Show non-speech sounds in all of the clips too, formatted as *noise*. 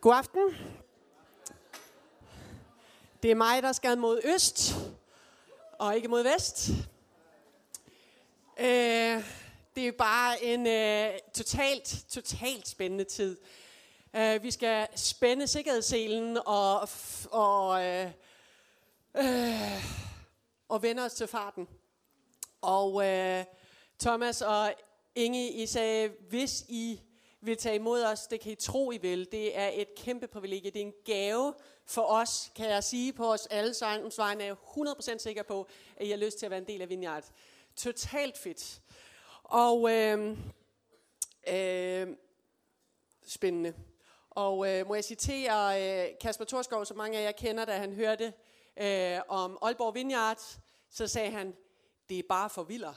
God aften. Det er mig, der skal mod øst, og ikke mod vest. Øh, det er bare en øh, totalt, totalt spændende tid. Øh, vi skal spænde sikkerhedsselen og, og, øh, øh, og vende os til farten. Og øh, Thomas og Inge, I sagde, hvis I vil tage imod os, det kan I tro, I vil. Det er et kæmpe privilegie. Det er en gave for os, kan jeg sige på os alle sammens vegne. Er jeg 100% sikker på, at I har lyst til at være en del af Vineyard. Totalt fedt. Og øh, øh, spændende. Og øh, må jeg citere øh, Kasper Torskov, som mange af jer kender, da han hørte øh, om Aalborg Vineyard, så sagde han, det er bare for vildere.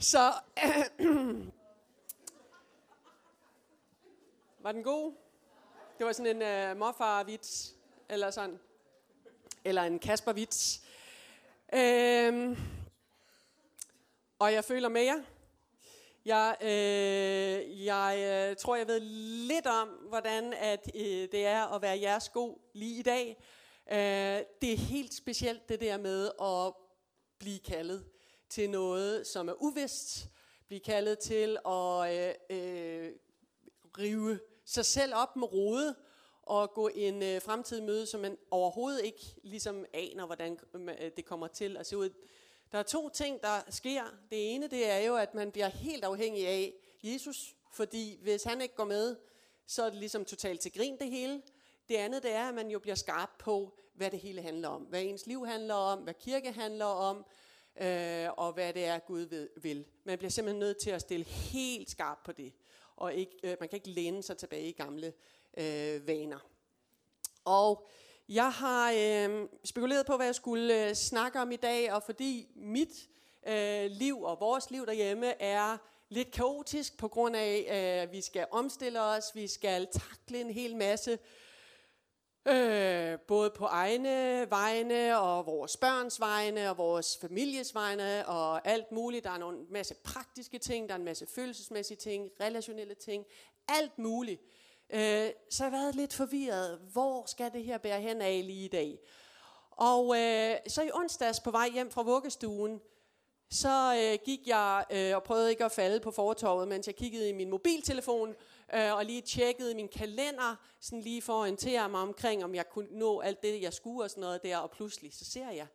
Så *clears throat* var den god? Det var sådan en øh, morfar-vits, eller sådan. Eller en Kasper-vits. Øh, og jeg føler med jer. Jeg, øh, jeg øh, tror, jeg ved lidt om, hvordan at, øh, det er at være jeres god lige i dag. Øh, det er helt specielt det der med at blive kaldet til noget, som er uvist, blive kaldet til at øh, øh, rive sig selv op med rode og gå en øh, fremtid møde, som man overhovedet ikke ligesom aner, hvordan øh, det kommer til at se ud. Der er to ting, der sker. Det ene, det er jo, at man bliver helt afhængig af Jesus, fordi hvis han ikke går med, så er det ligesom totalt til grin det hele. Det andet, det er, at man jo bliver skarp på, hvad det hele handler om. Hvad ens liv handler om, hvad kirke handler om, øh, og hvad det er, Gud ved, vil. Man bliver simpelthen nødt til at stille helt skarpt på det, og ikke, øh, man kan ikke læne sig tilbage i gamle øh, vaner. Og jeg har øh, spekuleret på, hvad jeg skulle øh, snakke om i dag, og fordi mit øh, liv og vores liv derhjemme er lidt kaotisk på grund af, at øh, vi skal omstille os, vi skal takle en hel masse Øh, både på egne vegne, og vores børns vegne, og vores families vegne, og alt muligt. Der er en masse praktiske ting, der er en masse følelsesmæssige ting, relationelle ting, alt muligt. Øh, så jeg har været lidt forvirret. Hvor skal det her bære hen af lige i dag? Og øh, så i onsdags på vej hjem fra vuggestuen, så øh, gik jeg øh, og prøvede ikke at falde på fortorvet, mens jeg kiggede i min mobiltelefon, øh, og lige tjekkede min kalender, sådan lige for at orientere mig omkring, om jeg kunne nå alt det, jeg skulle og sådan noget der, og pludselig så ser jeg,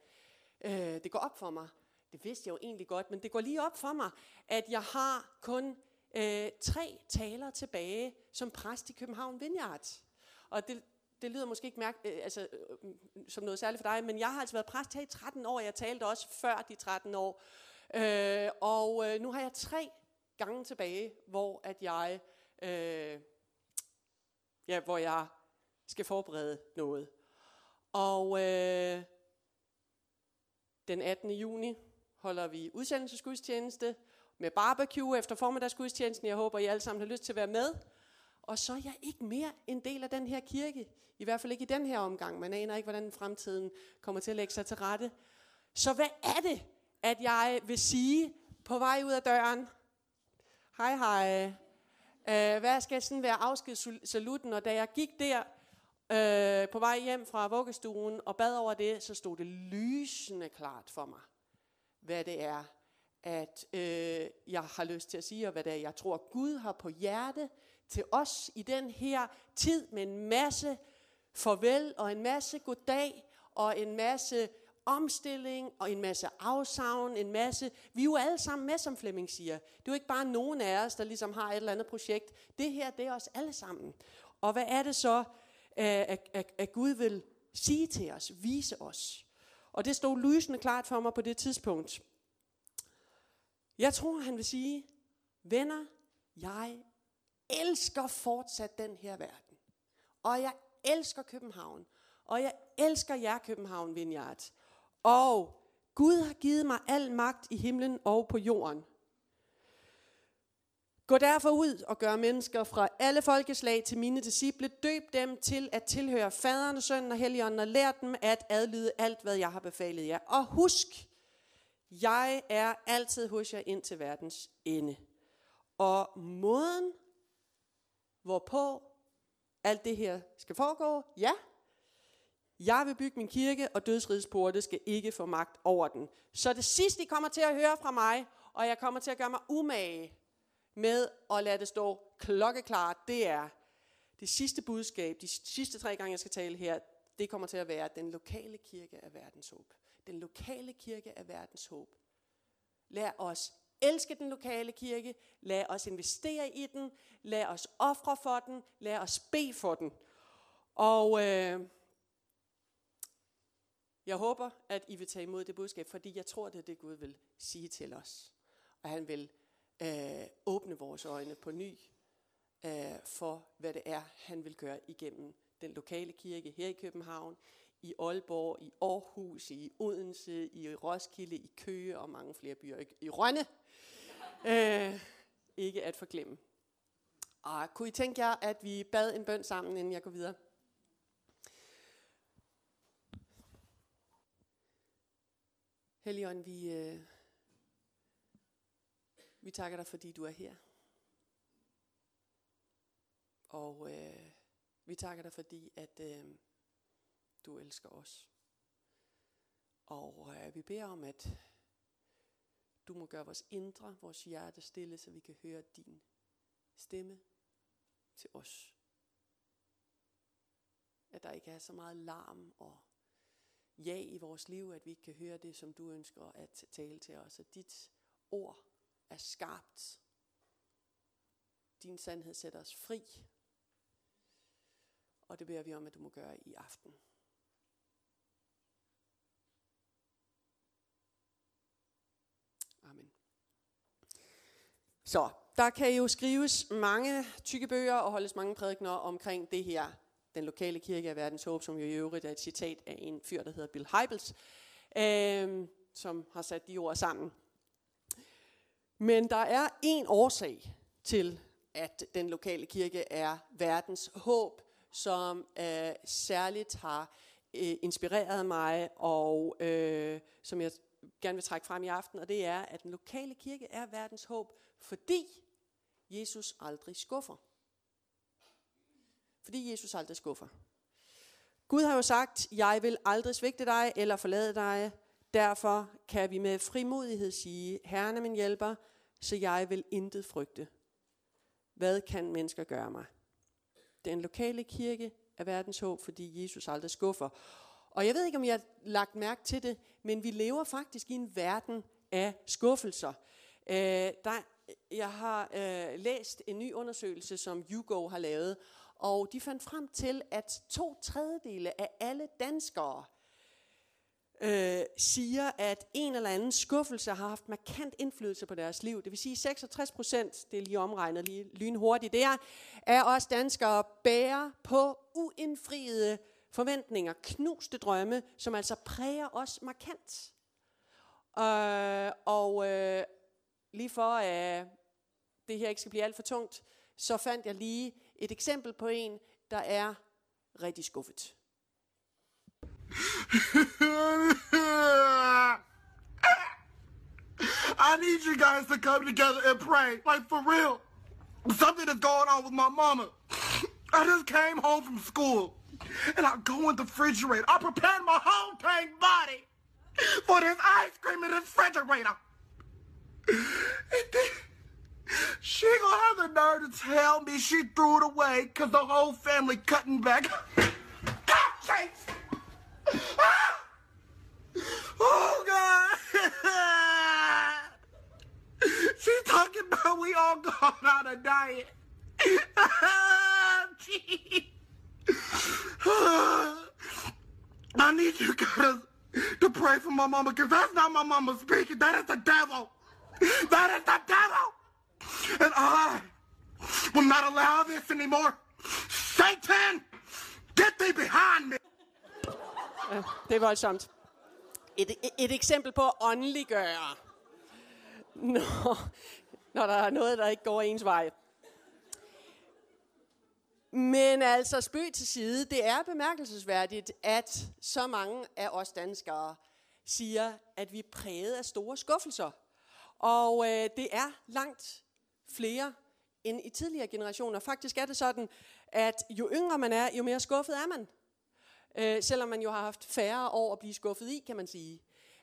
øh, det går op for mig, det vidste jeg jo egentlig godt, men det går lige op for mig, at jeg har kun øh, tre taler tilbage som præst i København Vineyard. Og det, det lyder måske ikke mærke, øh, altså, øh, som noget særligt for dig, men jeg har altså været præst her i 13 år, jeg talte også før de 13 år. Øh, og øh, nu har jeg tre gange tilbage, hvor at jeg øh, ja, hvor jeg skal forberede noget. Og øh, den 18. juni holder vi udsendelsesgudstjeneste med barbecue efter formiddagsgudstjenesten. Jeg håber, I alle sammen har lyst til at være med. Og så er jeg ikke mere en del af den her kirke. I hvert fald ikke i den her omgang. Man aner ikke, hvordan fremtiden kommer til at lægge sig til rette. Så hvad er det, at jeg vil sige på vej ud af døren? Hej hej. Øh, hvad skal sådan være afskedssaluten? Og da jeg gik der øh, på vej hjem fra vuggestuen og bad over det, så stod det lysende klart for mig, hvad det er, at øh, jeg har lyst til at sige, og hvad det er, jeg tror, Gud har på hjerte til os i den her tid med en masse farvel og en masse goddag og en masse omstilling og en masse afsavn, en masse... Vi er jo alle sammen med, som Flemming siger. Det er jo ikke bare nogen af os, der ligesom har et eller andet projekt. Det her, det er os alle sammen. Og hvad er det så, at, at, at Gud vil sige til os, vise os? Og det stod lysende klart for mig på det tidspunkt. Jeg tror, han vil sige, venner, jeg elsker fortsat den her verden. Og jeg elsker København. Og jeg elsker jer, København Vineyard. Og Gud har givet mig al magt i himlen og på jorden. Gå derfor ud og gør mennesker fra alle folkeslag til mine disciple. Døb dem til at tilhøre faderen, sønnen og helligånden og lær dem at adlyde alt, hvad jeg har befalet jer. Og husk, jeg er altid hos jer ind til verdens ende. Og måden hvorpå alt det her skal foregå? Ja. Jeg vil bygge min kirke, og dødsrigets porte skal ikke få magt over den. Så det sidste, I kommer til at høre fra mig, og jeg kommer til at gøre mig umage med at lade det stå klokkeklart, det er det sidste budskab, de sidste tre gange, jeg skal tale her, det kommer til at være, at den lokale kirke er verdens håb. Den lokale kirke er verdens håb. Lad os elske den lokale kirke. Lad os investere i den. Lad os ofre for den. Lad os bede for den. Og øh, jeg håber, at I vil tage imod det budskab, fordi jeg tror, det er det, Gud vil sige til os. Og han vil øh, åbne vores øjne på ny øh, for, hvad det er, han vil gøre igennem den lokale kirke her i København, i Aalborg, i Aarhus, i Odense, i Roskilde, i Køge og mange flere byer. I, Rønne. Øh, ikke at forglemme. Og kunne I tænke jer, at vi bad en bøn sammen, inden jeg går videre? Helligånd, vi, øh, vi takker dig, fordi du er her. Og øh, vi takker dig, fordi at øh, du elsker os. Og øh, vi beder om, at du må gøre vores indre, vores hjerte stille, så vi kan høre din stemme til os. At der ikke er så meget larm og ja i vores liv, at vi ikke kan høre det, som du ønsker at tale til os. At dit ord er skarpt. Din sandhed sætter os fri. Og det beder vi om, at du må gøre i aften. Amen. Så, der kan jo skrives mange tykke bøger og holdes mange prædikner omkring det her. Den lokale kirke af verdens håb, som jo i øvrigt er et citat af en fyr, der hedder Bill Hybels, øh, som har sat de ord sammen. Men der er en årsag til, at den lokale kirke er verdens håb, som øh, særligt har øh, inspireret mig, og øh, som jeg gerne vil trække frem i aften, og det er, at den lokale kirke er verdens håb, fordi Jesus aldrig skuffer. Fordi Jesus aldrig skuffer. Gud har jo sagt, jeg vil aldrig svigte dig eller forlade dig. Derfor kan vi med frimodighed sige, Herren er min hjælper, så jeg vil intet frygte. Hvad kan mennesker gøre mig? Den lokale kirke er verdens håb, fordi Jesus aldrig skuffer. Og jeg ved ikke, om jeg har lagt mærke til det, men vi lever faktisk i en verden af skuffelser. Øh, der, jeg har øh, læst en ny undersøgelse, som YouGo har lavet, og de fandt frem til, at to tredjedele af alle danskere øh, siger, at en eller anden skuffelse har haft markant indflydelse på deres liv. Det vil sige 66 procent, det er lige omregnet lige lynhurtigt, det er, af os danskere bærer på uindfriede forventninger, knuste drømme, som altså præger os markant. Øh, og øh, lige for at det her ikke skal blive alt for tungt, så fandt jeg lige et eksempel på en, der er rigtig skuffet. *laughs* I need you guys to come together and pray. Like for real. Something is going on with my mama. *laughs* I just came home from school. And I go in the refrigerator. I prepared my whole dang body for this ice cream in the refrigerator. *laughs* And then she gonna have the nerve to tell me she threw it away because the whole family cutting back. God! *laughs* Ah! Oh, God! *laughs* She's talking about we all gone on a diet. *laughs* *sighs* I need you guys to pray for my mama because that's not my mama speaking. That is the devil. That is the devil. And I will not allow this anymore. Satan, get thee behind me. Det er voldsomt. Et, et, et eksempel på at åndeliggøre, når, når der er noget, der ikke går ens vej. Men altså, spøg til side, det er bemærkelsesværdigt, at så mange af os danskere siger, at vi er præget af store skuffelser. Og øh, det er langt flere end i tidligere generationer. Faktisk er det sådan, at jo yngre man er, jo mere skuffet er man. Øh, selvom man jo har haft færre år at blive skuffet i, kan man sige.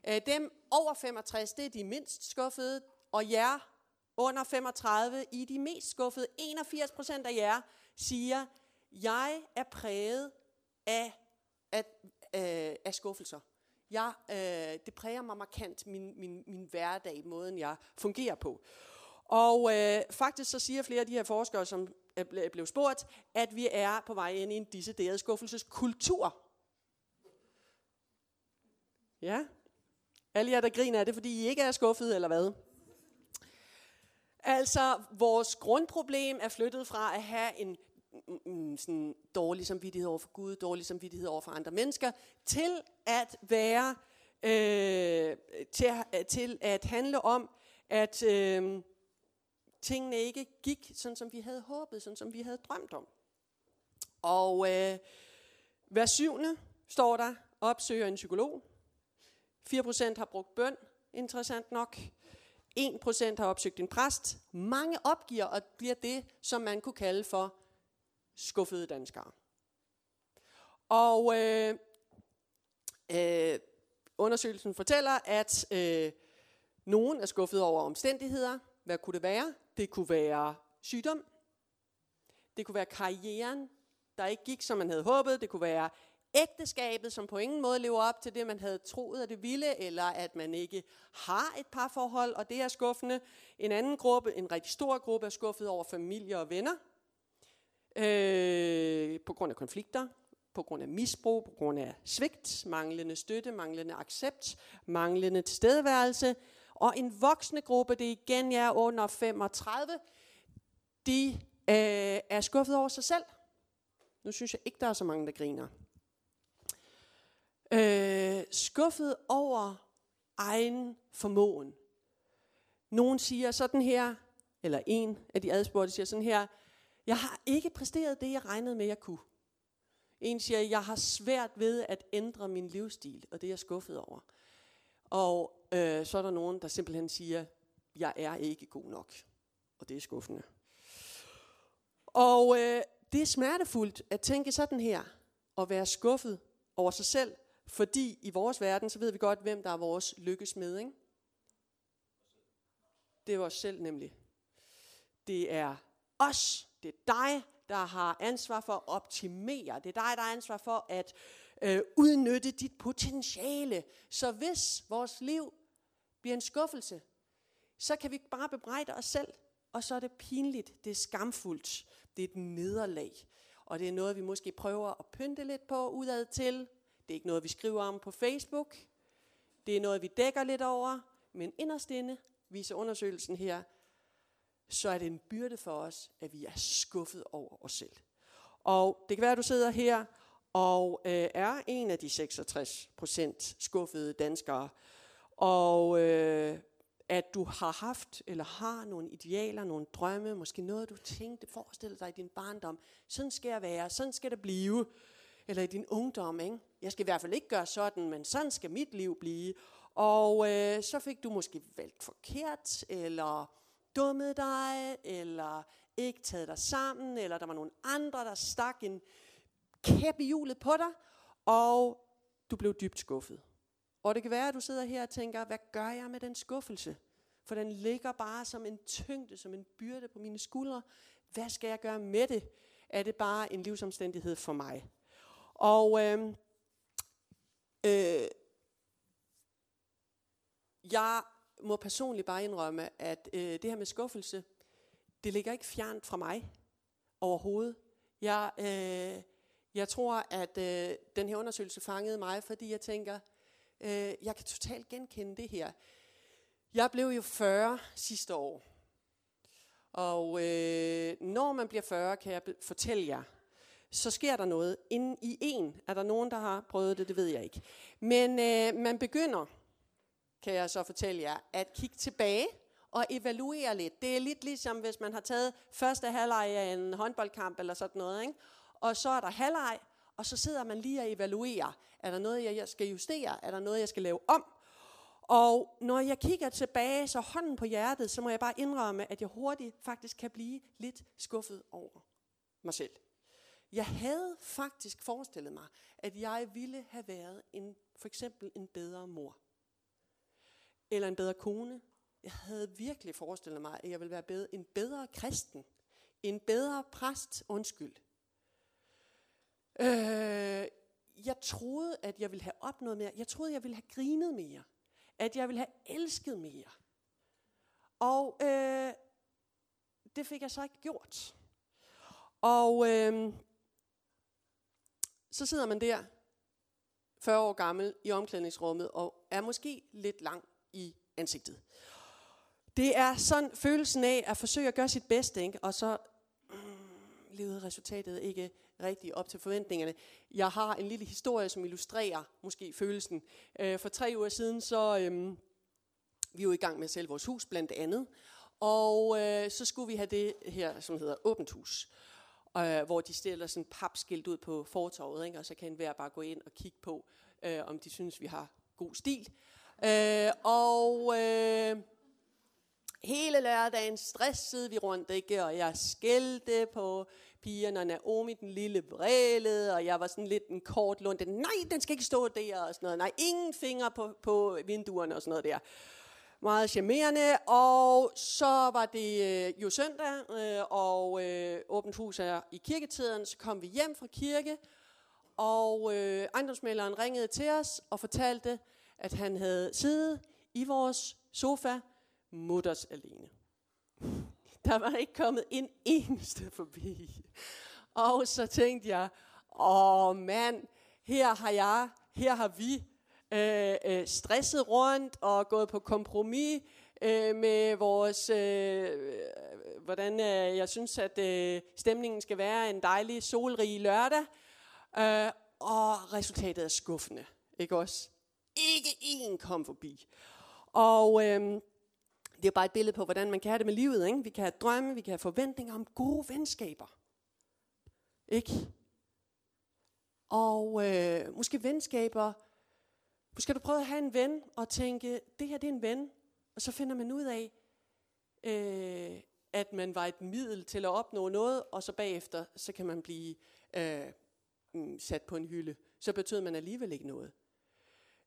Øh, dem over 65, det er de mindst skuffede, og jer under 35, I er de mest skuffede. 81 procent af jer siger, jeg er præget af, af, øh, af skuffelser. Jeg, øh, det præger mig markant, min, min, min hverdag, måden jeg fungerer på. Og øh, faktisk så siger flere af de her forskere, som øh, er blevet spurgt, at vi er på vej ind i en decideret skuffelseskultur. Ja. Alle jer, der griner, er det fordi I ikke er skuffet, eller hvad? Altså, vores grundproblem er flyttet fra at have en mm, mm, mm, sådan dårlig samvittighed over for Gud, dårlig samvittighed over for andre mennesker, til at være, øh, til, til at handle om, at øh, tingene ikke gik, sådan som vi havde håbet, sådan som vi havde drømt om. Og øh, hver syvende, står der, opsøger en psykolog. 4% har brugt bøn, interessant nok. 1% har opsøgt en præst. Mange opgiver og bliver det, som man kunne kalde for skuffede danskere. Og øh, øh, undersøgelsen fortæller, at øh, nogen er skuffet over omstændigheder. Hvad kunne det være? Det kunne være sygdom. Det kunne være karrieren, der ikke gik, som man havde håbet. Det kunne være ægteskabet, som på ingen måde lever op til det, man havde troet, at det ville, eller at man ikke har et parforhold, og det er skuffende. En anden gruppe, en rigtig stor gruppe, er skuffet over familie og venner, øh, på grund af konflikter, på grund af misbrug, på grund af svigt, manglende støtte, manglende accept, manglende tilstedeværelse. Og en voksende gruppe, det er igen jer under 35, de øh, er skuffet over sig selv. Nu synes jeg ikke, der er så mange, der griner. Øh, skuffet over egen formåen. Nogen siger sådan her, eller en af de adspurgte siger sådan her, jeg har ikke præsteret det, jeg regnede med, jeg kunne. En siger, jeg har svært ved at ændre min livsstil, og det er jeg skuffet over. Og øh, så er der nogen, der simpelthen siger, jeg er ikke god nok. Og det er skuffende. Og øh, det er smertefuldt at tænke sådan her, og være skuffet over sig selv, fordi i vores verden, så ved vi godt, hvem der er vores lykkesmed, ikke? Det er os selv nemlig. Det er os, det er dig, der har ansvar for at optimere. Det er dig, der har ansvar for at øh, udnytte dit potentiale. Så hvis vores liv bliver en skuffelse, så kan vi bare bebrejde os selv, og så er det pinligt, det er skamfuldt, det er et nederlag. Og det er noget, vi måske prøver at pynte lidt på udad til. Det er ikke noget, vi skriver om på Facebook. Det er noget, vi dækker lidt over. Men inderst inde viser undersøgelsen her, så er det en byrde for os, at vi er skuffet over os selv. Og det kan være, at du sidder her og øh, er en af de 66 procent skuffede danskere, og øh, at du har haft eller har nogle idealer, nogle drømme, måske noget du tænkte, forestille dig i din barndom, sådan skal jeg være, sådan skal det blive, eller i din ungdom, ikke? jeg skal i hvert fald ikke gøre sådan, men sådan skal mit liv blive. Og øh, så fik du måske valgt forkert, eller dummet dig, eller ikke taget dig sammen, eller der var nogle andre, der stak en kæp i hjulet på dig, og du blev dybt skuffet. Og det kan være, at du sidder her og tænker, hvad gør jeg med den skuffelse? For den ligger bare som en tyngde, som en byrde på mine skuldre. Hvad skal jeg gøre med det? Er det bare en livsomstændighed for mig? Og øh, øh, jeg må personligt bare indrømme, at øh, det her med skuffelse, det ligger ikke fjernt fra mig overhovedet. Jeg, øh, jeg tror, at øh, den her undersøgelse fangede mig, fordi jeg tænker, øh, jeg kan totalt genkende det her. Jeg blev jo 40 sidste år. Og øh, når man bliver 40, kan jeg fortælle jer, så sker der noget. Inden i en er der nogen, der har prøvet det, det ved jeg ikke. Men øh, man begynder kan jeg så fortælle jer, at kigge tilbage og evaluere lidt. Det er lidt ligesom, hvis man har taget første halvleg af en håndboldkamp eller sådan noget, ikke? Og så er der halvleg, og så sidder man lige og evaluerer. Er der noget, jeg skal justere? Er der noget, jeg skal lave om? Og når jeg kigger tilbage, så hånden på hjertet, så må jeg bare indrømme, at jeg hurtigt faktisk kan blive lidt skuffet over mig selv. Jeg havde faktisk forestillet mig, at jeg ville have været en, for eksempel en bedre mor. Eller en bedre kone. Jeg havde virkelig forestillet mig, at jeg ville være bedre, en bedre kristen. En bedre præst, undskyld. Øh, jeg troede, at jeg ville have opnået mere. Jeg troede, jeg ville have grinet mere. At jeg ville have elsket mere. Og øh, det fik jeg så ikke gjort. Og øh, så sidder man der, 40 år gammel, i omklædningsrummet, og er måske lidt lang i ansigtet. Det er sådan følelsen af at forsøge at gøre sit bedste, ikke? og så mm, levede resultatet ikke rigtig op til forventningerne. Jeg har en lille historie, som illustrerer måske følelsen. Øh, for tre uger siden, så øh, vi jo i gang med at sælge vores hus blandt andet, og øh, så skulle vi have det her, som hedder åbent hus øh, hvor de stiller sådan papskilt ud på fortorvet, ikke? og så kan enhver bare gå ind og kigge på, øh, om de synes, vi har god stil. Øh, og øh, hele lørdagen stressede vi rundt, ikke? og jeg skældte på pigerne, og Naomi, den lille vrælede, og jeg var sådan lidt en kort lunde. Nej, den skal ikke stå der, og sådan noget. Nej, ingen fingre på, på vinduerne, og sådan noget der meget charmerende. Og så var det øh, jo søndag, øh, og øh, åbent hus er i kirketiden. Så kom vi hjem fra kirke, og øh, ejendomsmæleren ringede til os og fortalte, at han havde siddet i vores sofa, mutters alene. Der var ikke kommet en eneste forbi. Og så tænkte jeg, åh mand, her har jeg, her har vi øh, øh, stresset rundt og gået på kompromis øh, med vores, øh, øh hvordan øh, jeg synes, at øh, stemningen skal være en dejlig solrig lørdag. Øh, og resultatet er skuffende, ikke også? Ikke én kom forbi. Og øh, det er bare et billede på, hvordan man kan have det med livet. Ikke? Vi kan have drømme, vi kan have forventninger om gode venskaber. Ikke? Og øh, måske venskaber, Måske du prøve at have en ven og tænke, det her det er en ven, og så finder man ud af, øh, at man var et middel til at opnå noget, og så bagefter, så kan man blive øh, mm, sat på en hylde. Så betyder man alligevel ikke noget.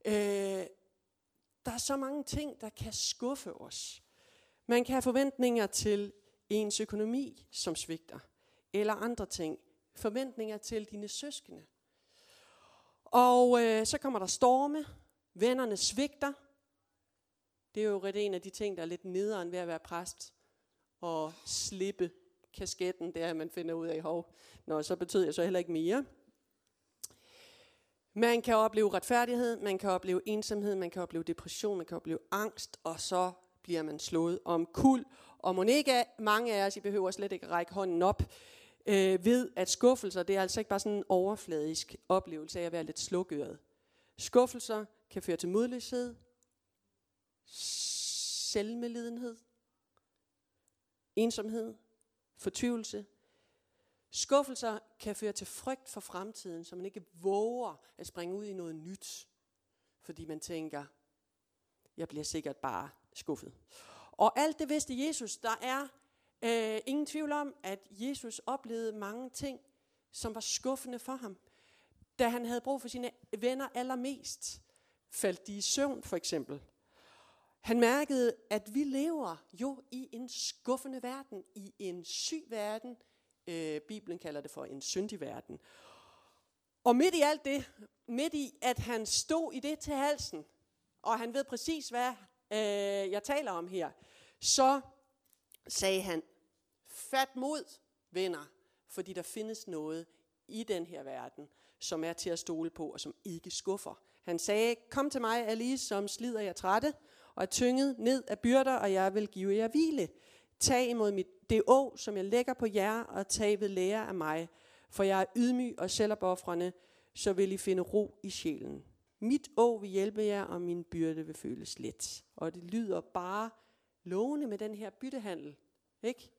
Øh, der er så mange ting, der kan skuffe os. Man kan have forventninger til ens økonomi, som svigter, eller andre ting. Forventninger til dine søskende. Og øh, så kommer der storme, Vennerne svigter. Det er jo ret en af de ting, der er lidt nederen ved at være præst. Og slippe kasketten, det er, at man finder ud af, hov, Nå, så betyder jeg så heller ikke mere. Man kan opleve retfærdighed, man kan opleve ensomhed, man kan opleve depression, man kan opleve angst, og så bliver man slået om kul. Og må ikke mange af os, I behøver slet ikke række hånden op, øh, ved at skuffelser, det er altså ikke bare sådan en overfladisk oplevelse af at være lidt slukøret. Skuffelser kan føre til modløshed, selvmedlidenhed, ensomhed, fortvivlelse. Skuffelser kan føre til frygt for fremtiden, så man ikke våger at springe ud i noget nyt, fordi man tænker, jeg bliver sikkert bare skuffet. Og alt det vidste Jesus. Der er øh, ingen tvivl om, at Jesus oplevede mange ting, som var skuffende for ham. Da han havde brug for sine venner allermest, faldt de i søvn for eksempel. Han mærkede, at vi lever jo i en skuffende verden, i en syg verden. Øh, Bibelen kalder det for en syndig verden. Og midt i alt det, midt i at han stod i det til halsen, og han ved præcis, hvad øh, jeg taler om her, så sagde han, fat mod, venner, fordi der findes noget i den her verden, som er til at stole på, og som ikke skuffer. Han sagde, kom til mig, Alice, som slider jeg trætte, og er tynget ned af byrder, og jeg vil give jer hvile. Tag imod mit det å, som jeg lægger på jer, og tag ved lære af mig. For jeg er ydmyg og selvopoffrende, så vil I finde ro i sjælen. Mit å vil hjælpe jer, og min byrde vil føles let. Og det lyder bare lovende med den her byttehandel. Ikke?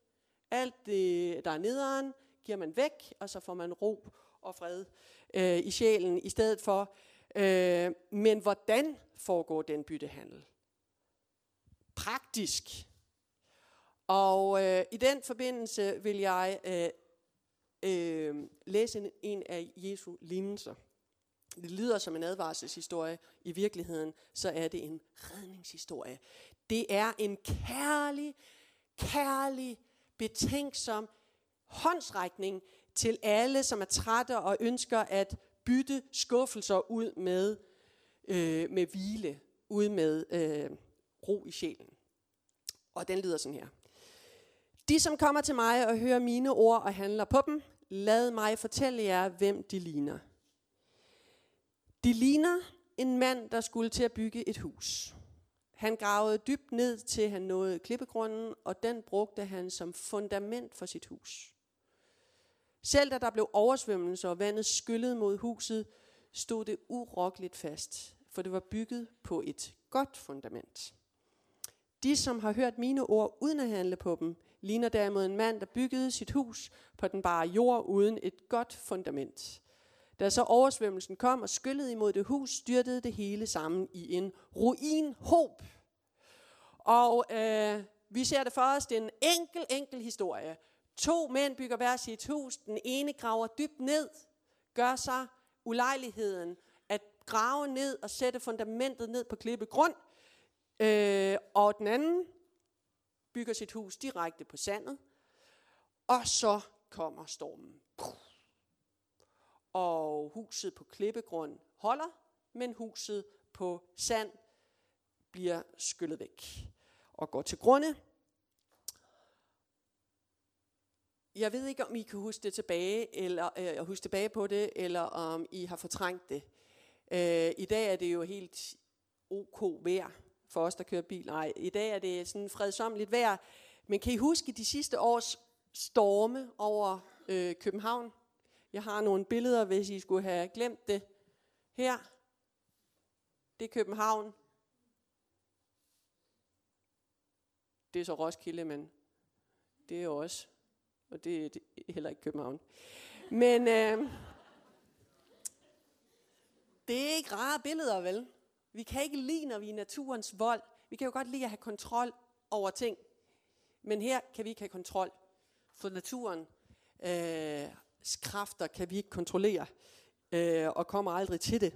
Alt det, der er nederen, giver man væk, og så får man ro og fred øh, i sjælen, i stedet for Øh, men hvordan foregår den byttehandel? praktisk. Og øh, i den forbindelse vil jeg øh, øh, læse en, en af Jesu lignelser. Det lyder som en advarselshistorie. I virkeligheden så er det en redningshistorie. Det er en kærlig, kærlig, betænksom håndsrækning til alle, som er trætte og ønsker at bytte skuffelser ud med, øh, med hvile, ud med øh, ro i sjælen. Og den lyder sådan her. De, som kommer til mig og hører mine ord og handler på dem, lad mig fortælle jer, hvem de ligner. De ligner en mand, der skulle til at bygge et hus. Han gravede dybt ned til han nåede klippegrunden, og den brugte han som fundament for sit hus. Selv da der blev oversvømmelse og vandet skyllede mod huset, stod det urokkeligt fast, for det var bygget på et godt fundament. De, som har hørt mine ord uden at handle på dem, ligner derimod en mand, der byggede sit hus på den bare jord uden et godt fundament. Da så oversvømmelsen kom og skyllede imod det hus, styrtede det hele sammen i en ruinhob. Og øh, vi ser det for os, det er en enkel, enkel historie. To mænd bygger hver sit hus. Den ene graver dybt ned, gør sig ulejligheden at grave ned og sætte fundamentet ned på klippegrund. Øh, og den anden bygger sit hus direkte på sandet. Og så kommer stormen. Og huset på klippegrund holder, men huset på sand bliver skyllet væk og går til grunde. Jeg ved ikke, om I kan huske det tilbage, eller øh, huske tilbage på det, eller om I har fortrængt det. Øh, I dag er det jo helt ok vejr for os, der kører bil. Nej, i dag er det sådan fredsomligt vejr. Men kan I huske de sidste års storme over øh, København? Jeg har nogle billeder, hvis I skulle have glemt det. Her, det er København. Det er så Roskilde, men det er også. Og det, det er heller ikke København. Men øh, det er ikke rare billeder, vel? Vi kan ikke lide, når vi er naturens vold. Vi kan jo godt lide at have kontrol over ting. Men her kan vi ikke have kontrol. For naturen øh, kræfter kan vi ikke kontrollere. Øh, og kommer aldrig til det.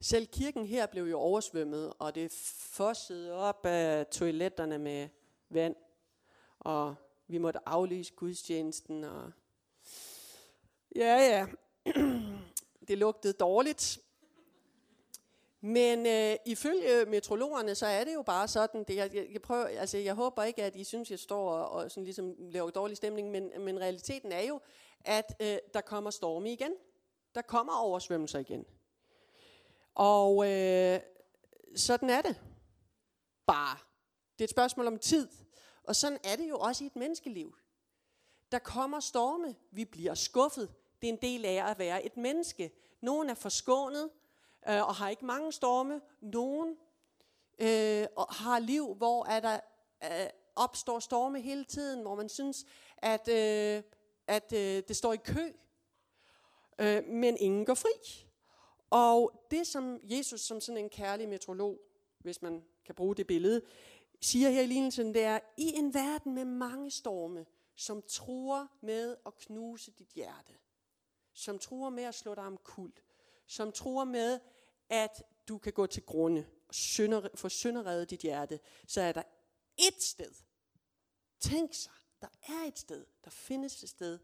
Selv kirken her blev jo oversvømmet, og det fossede op af toiletterne med vand. Og vi måtte aflyse gudstjenesten. Og ja, ja, *clears throat* det lugtede dårligt. Men øh, ifølge metrologerne, så er det jo bare sådan, det, jeg, jeg, prøver, altså, jeg håber ikke, at I synes, jeg står og, og sådan ligesom laver dårlig stemning, men, men realiteten er jo, at øh, der kommer storme igen. Der kommer oversvømmelser igen. Og øh, sådan er det. Bare. Det er et spørgsmål om tid. Og sådan er det jo også i et menneskeliv. Der kommer storme. Vi bliver skuffet. Det er en del af at være et menneske. Nogen er forskånet øh, og har ikke mange storme. Nogen øh, har liv, hvor er der øh, opstår storme hele tiden, hvor man synes, at, øh, at øh, det står i kø, øh, men ingen går fri. Og det, som Jesus som sådan en kærlig metrolog, hvis man kan bruge det billede, siger her i lignelsen, det er, i en verden med mange storme, som truer med at knuse dit hjerte, som truer med at slå dig om kul, som truer med, at du kan gå til grunde og synder, få synderredet dit hjerte, så er der et sted. Tænk sig, der er et sted, der findes et sted,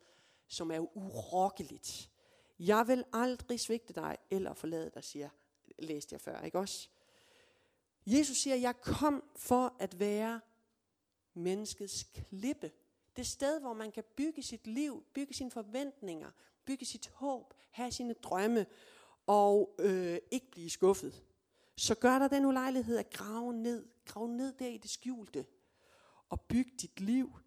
som er urokkeligt. Jeg vil aldrig svigte dig eller forlade dig, siger, læste jeg før, ikke også? Jesus siger, jeg kom for at være menneskets klippe. Det sted, hvor man kan bygge sit liv, bygge sine forventninger, bygge sit håb, have sine drømme og øh, ikke blive skuffet. Så gør der den ulejlighed at grave ned, grave ned der i det skjulte og bygge dit liv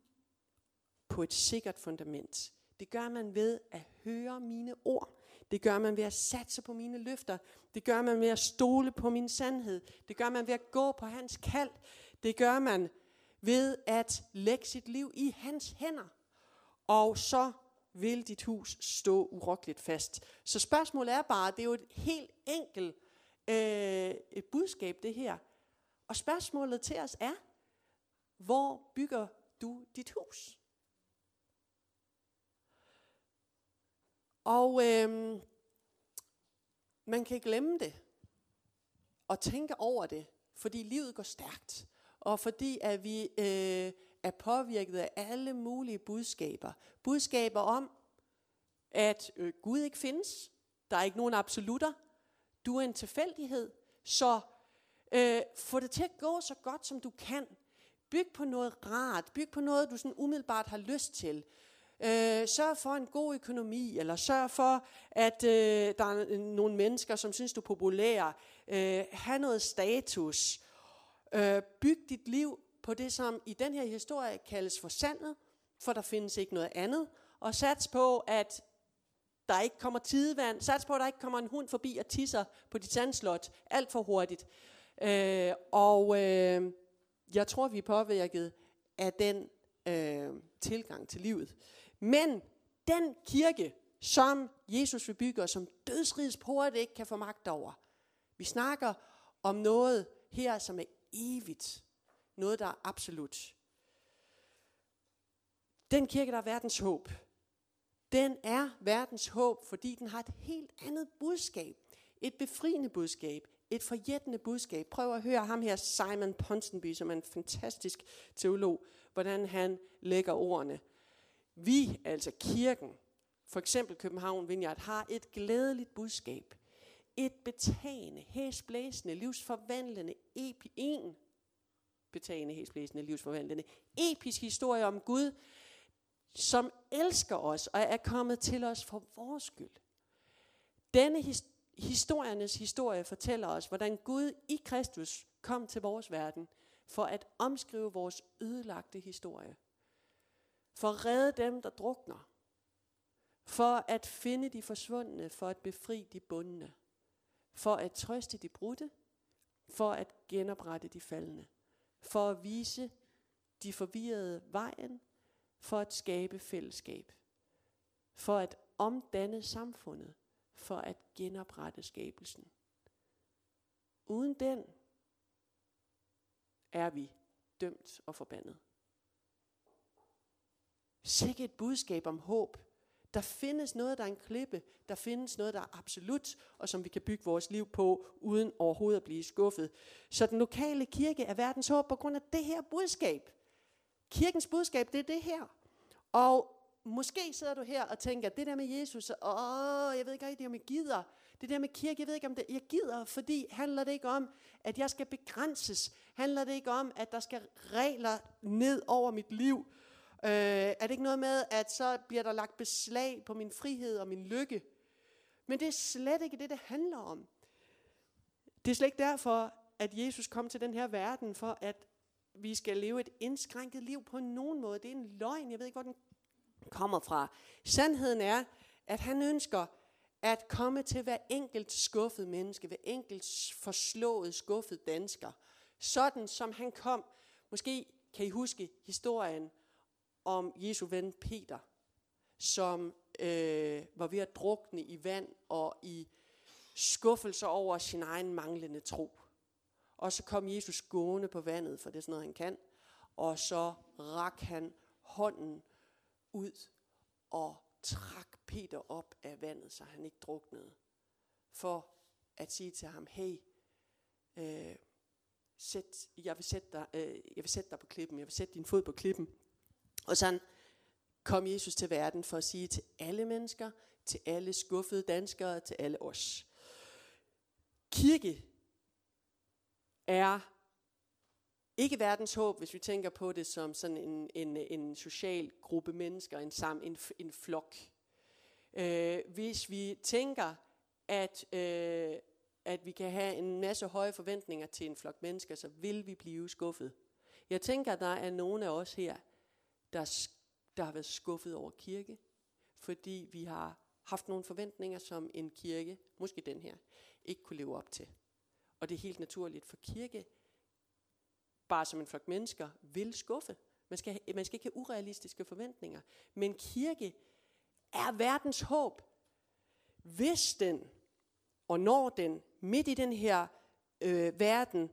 på et sikkert fundament. Det gør man ved at høre mine ord. Det gør man ved at satse på mine løfter. Det gør man ved at stole på min sandhed. Det gør man ved at gå på hans kald. Det gør man ved at lægge sit liv i hans hænder. Og så vil dit hus stå urokkeligt fast. Så spørgsmålet er bare, det er jo et helt enkelt øh, et budskab det her. Og spørgsmålet til os er, hvor bygger du dit hus? Og øh, man kan glemme det og tænke over det, fordi livet går stærkt, og fordi at vi øh, er påvirket af alle mulige budskaber. Budskaber om, at øh, Gud ikke findes, der er ikke nogen absolutter, du er en tilfældighed, så øh, få det til at gå så godt som du kan. Byg på noget rart, byg på noget, du sådan umiddelbart har lyst til. Øh, sørg for en god økonomi, eller sørg for, at øh, der er nogle mennesker, som synes, du er populær. Øh, have noget status. Øh, byg dit liv på det, som i den her historie kaldes for sandet, for der findes ikke noget andet. Og sats på, at der ikke kommer tidevand. Sats på, at der ikke kommer en hund forbi og tisser på dit sandslot alt for hurtigt. Øh, og øh, jeg tror, vi er påvirket af den øh, tilgang til livet. Men den kirke, som Jesus vil bygge, og som dødsrigets porte ikke kan få magt over. Vi snakker om noget her, som er evigt. Noget, der er absolut. Den kirke, der er verdens håb, den er verdens håb, fordi den har et helt andet budskab. Et befriende budskab. Et forjættende budskab. Prøv at høre ham her, Simon Ponsonby, som er en fantastisk teolog, hvordan han lægger ordene. Vi, altså kirken, for eksempel København Vineyard, har et glædeligt budskab. Et betagende, hæsblæsende, livsforvandlende, epi, en betagende, hæsblæsende, livsforvandlende, episk historie om Gud, som elsker os og er kommet til os for vores skyld. Denne his, historiernes historie fortæller os, hvordan Gud i Kristus kom til vores verden for at omskrive vores ødelagte historie. For at redde dem, der drukner. For at finde de forsvundne, for at befri de bundne. For at trøste de brudte, for at genoprette de faldende. For at vise de forvirrede vejen, for at skabe fællesskab, for at omdanne samfundet, for at genoprette skabelsen. Uden den er vi dømt og forbandet. Sikke et budskab om håb. Der findes noget, der er en klippe. Der findes noget, der er absolut, og som vi kan bygge vores liv på, uden overhovedet at blive skuffet. Så den lokale kirke er verdens håb på grund af det her budskab. Kirkens budskab, det er det her. Og måske sidder du her og tænker, det der med Jesus, åh, jeg ved ikke rigtig, om jeg gider. Det der med kirke, jeg ved ikke, om det, jeg gider, fordi handler det ikke om, at jeg skal begrænses? Handler det ikke om, at der skal regler ned over mit liv? Øh, er det ikke noget med, at så bliver der lagt beslag på min frihed og min lykke? Men det er slet ikke det, det handler om. Det er slet ikke derfor, at Jesus kom til den her verden, for at vi skal leve et indskrænket liv på nogen måde. Det er en løgn. Jeg ved ikke, hvor den kommer fra. Sandheden er, at han ønsker at komme til hver enkelt skuffet menneske, hver enkelt forslået, skuffet dansker. Sådan som han kom. Måske kan I huske historien om Jesu ven Peter, som øh, var ved at drukne i vand og i skuffelse over sin egen manglende tro. Og så kom Jesus gående på vandet, for det er sådan noget, han kan. Og så rak han hånden ud og trak Peter op af vandet, så han ikke druknede. For at sige til ham, hey, øh, sæt, jeg, vil sætte dig, øh, jeg vil sætte dig på klippen, jeg vil sætte din fod på klippen. Og så kom Jesus til verden for at sige til alle mennesker, til alle skuffede danskere, til alle os. Kirke er ikke verdens håb, hvis vi tænker på det som sådan en, en, en social gruppe mennesker, en, sam, en, en flok. Øh, hvis vi tænker, at, øh, at vi kan have en masse høje forventninger til en flok mennesker, så vil vi blive skuffet. Jeg tænker, at der er nogle af os her, der, der har været skuffet over kirke, fordi vi har haft nogle forventninger, som en kirke, måske den her, ikke kunne leve op til. Og det er helt naturligt, for kirke, bare som en flok mennesker, vil skuffe. Man skal, man skal ikke have urealistiske forventninger. Men kirke er verdens håb. Hvis den, og når den midt i den her øh, verden,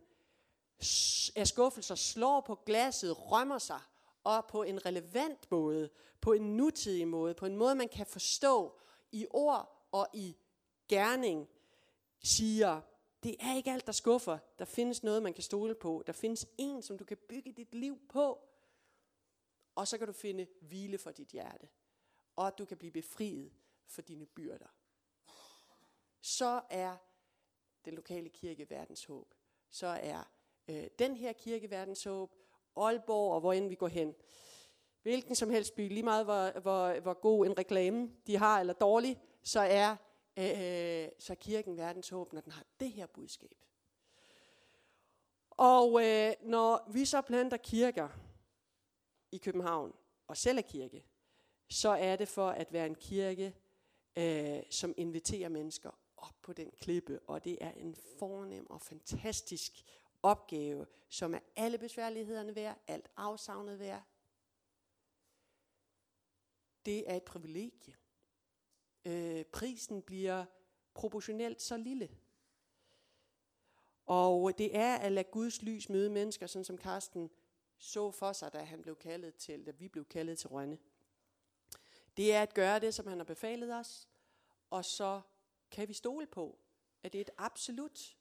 af skuffelser slår på glasset, rømmer sig, og på en relevant måde, på en nutidig måde, på en måde, man kan forstå i ord og i gerning, siger, det er ikke alt, der skuffer. Der findes noget, man kan stole på. Der findes en, som du kan bygge dit liv på. Og så kan du finde hvile for dit hjerte. Og du kan blive befriet for dine byrder. Så er den lokale kirke verdens håb. Så er øh, den her kirke verdens håb. Aalborg og hvor end vi går hen. Hvilken som helst by, lige meget hvor, hvor, hvor god en reklame de har eller dårlig, så er, øh, så kirken verdens håb, når den har det her budskab. Og øh, når vi så planter kirker i København, og selv er kirke, så er det for at være en kirke, øh, som inviterer mennesker op på den klippe, og det er en fornem og fantastisk opgave, som er alle besværlighederne værd, alt afsavnet værd. Det er et privilegie. Øh, prisen bliver proportionelt så lille. Og det er at lade Guds lys møde mennesker, sådan som Karsten så for sig, da han blev kaldet til, da vi blev kaldet til Rønne. Det er at gøre det, som han har befalet os, og så kan vi stole på, at det er et absolut.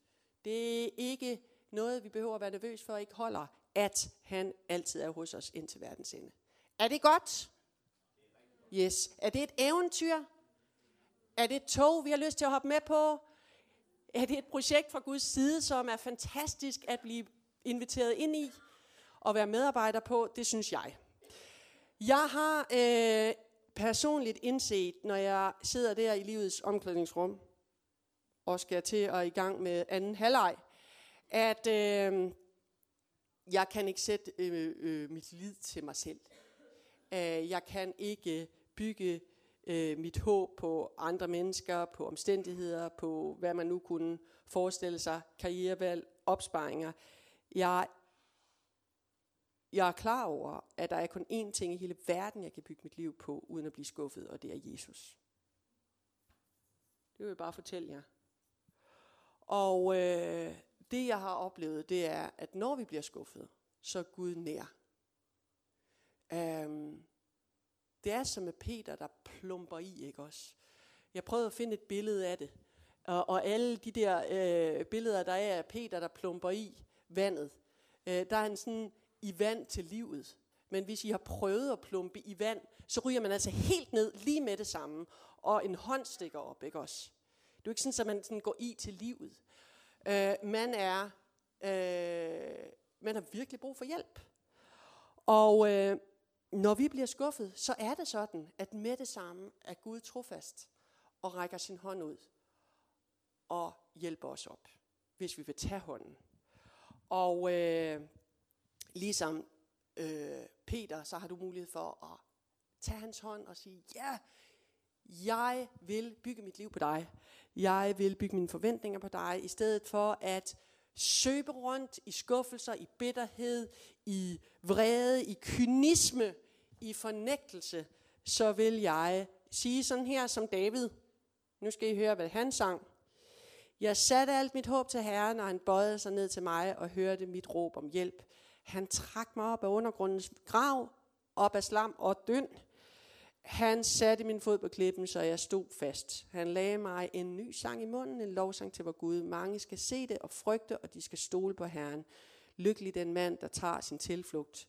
Det er ikke noget, vi behøver at være nervøs for, ikke holder, at han altid er hos os indtil verdens ende. Er det godt? Yes. Er det et eventyr? Er det et tog, vi har lyst til at hoppe med på? Er det et projekt fra Guds side, som er fantastisk at blive inviteret ind i og være medarbejder på? Det synes jeg. Jeg har øh, personligt indset, når jeg sidder der i livets omklædningsrum, og skal til at i gang med anden halvleg, at øh, jeg kan ikke sætte øh, øh, mit lid til mig selv. Øh, jeg kan ikke bygge øh, mit håb på andre mennesker, på omstændigheder, på hvad man nu kunne forestille sig, karrierevalg, opsparinger. Jeg, jeg er klar over, at der er kun én ting i hele verden, jeg kan bygge mit liv på, uden at blive skuffet, og det er Jesus. Det vil jeg bare fortælle jer. Og øh, det jeg har oplevet, det er, at når vi bliver skuffet, så er Gud nær. Um, det er som med Peter, der plumper i, ikke også? Jeg prøvede at finde et billede af det. Og, og alle de der øh, billeder, der er af Peter, der plumper i vandet, øh, der er han sådan i vand til livet. Men hvis I har prøvet at plumpe i vand, så ryger man altså helt ned lige med det samme. Og en hånd stikker op, ikke også? Det er jo ikke sådan, at man sådan går i til livet. Øh, man er, øh, man har virkelig brug for hjælp. Og øh, når vi bliver skuffet, så er det sådan, at med det samme er Gud trofast og rækker sin hånd ud og hjælper os op, hvis vi vil tage hånden. Og øh, ligesom øh, Peter, så har du mulighed for at tage hans hånd og sige, ja, jeg vil bygge mit liv på dig. Jeg vil bygge mine forventninger på dig, i stedet for at søbe rundt i skuffelser, i bitterhed, i vrede, i kynisme, i fornægtelse, så vil jeg sige sådan her som David. Nu skal I høre, hvad han sang. Jeg satte alt mit håb til Herren, og han bøjede sig ned til mig og hørte mit råb om hjælp. Han trak mig op af undergrundens grav, op af slam og døn. Han satte min fod på klippen, så jeg stod fast. Han lagde mig en ny sang i munden, en lovsang til vor Gud. Mange skal se det og frygte, og de skal stole på Herren. Lykkelig den mand, der tager sin tilflugt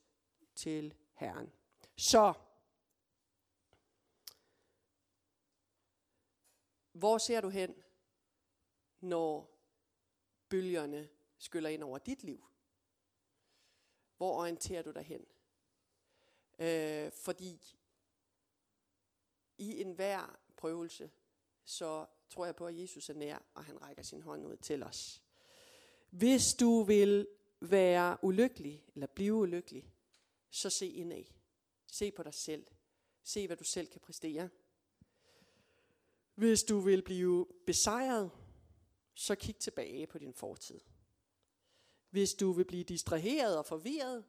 til Herren. Så, hvor ser du hen, når bølgerne skyller ind over dit liv? Hvor orienterer du dig hen? Øh, fordi i enhver prøvelse, så tror jeg på, at Jesus er nær, og han rækker sin hånd ud til os. Hvis du vil være ulykkelig, eller blive ulykkelig, så se indad. Se på dig selv. Se, hvad du selv kan præstere. Hvis du vil blive besejret, så kig tilbage på din fortid. Hvis du vil blive distraheret og forvirret,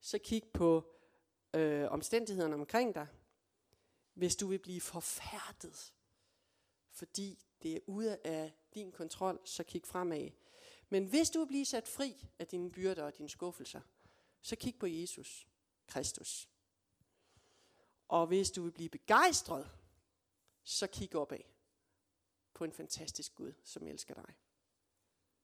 så kig på øh, omstændighederne omkring dig. Hvis du vil blive forfærdet, fordi det er ude af din kontrol, så kig fremad. Men hvis du vil blive sat fri af dine byrder og dine skuffelser, så kig på Jesus Kristus. Og hvis du vil blive begejstret, så kig opad på en fantastisk Gud, som elsker dig.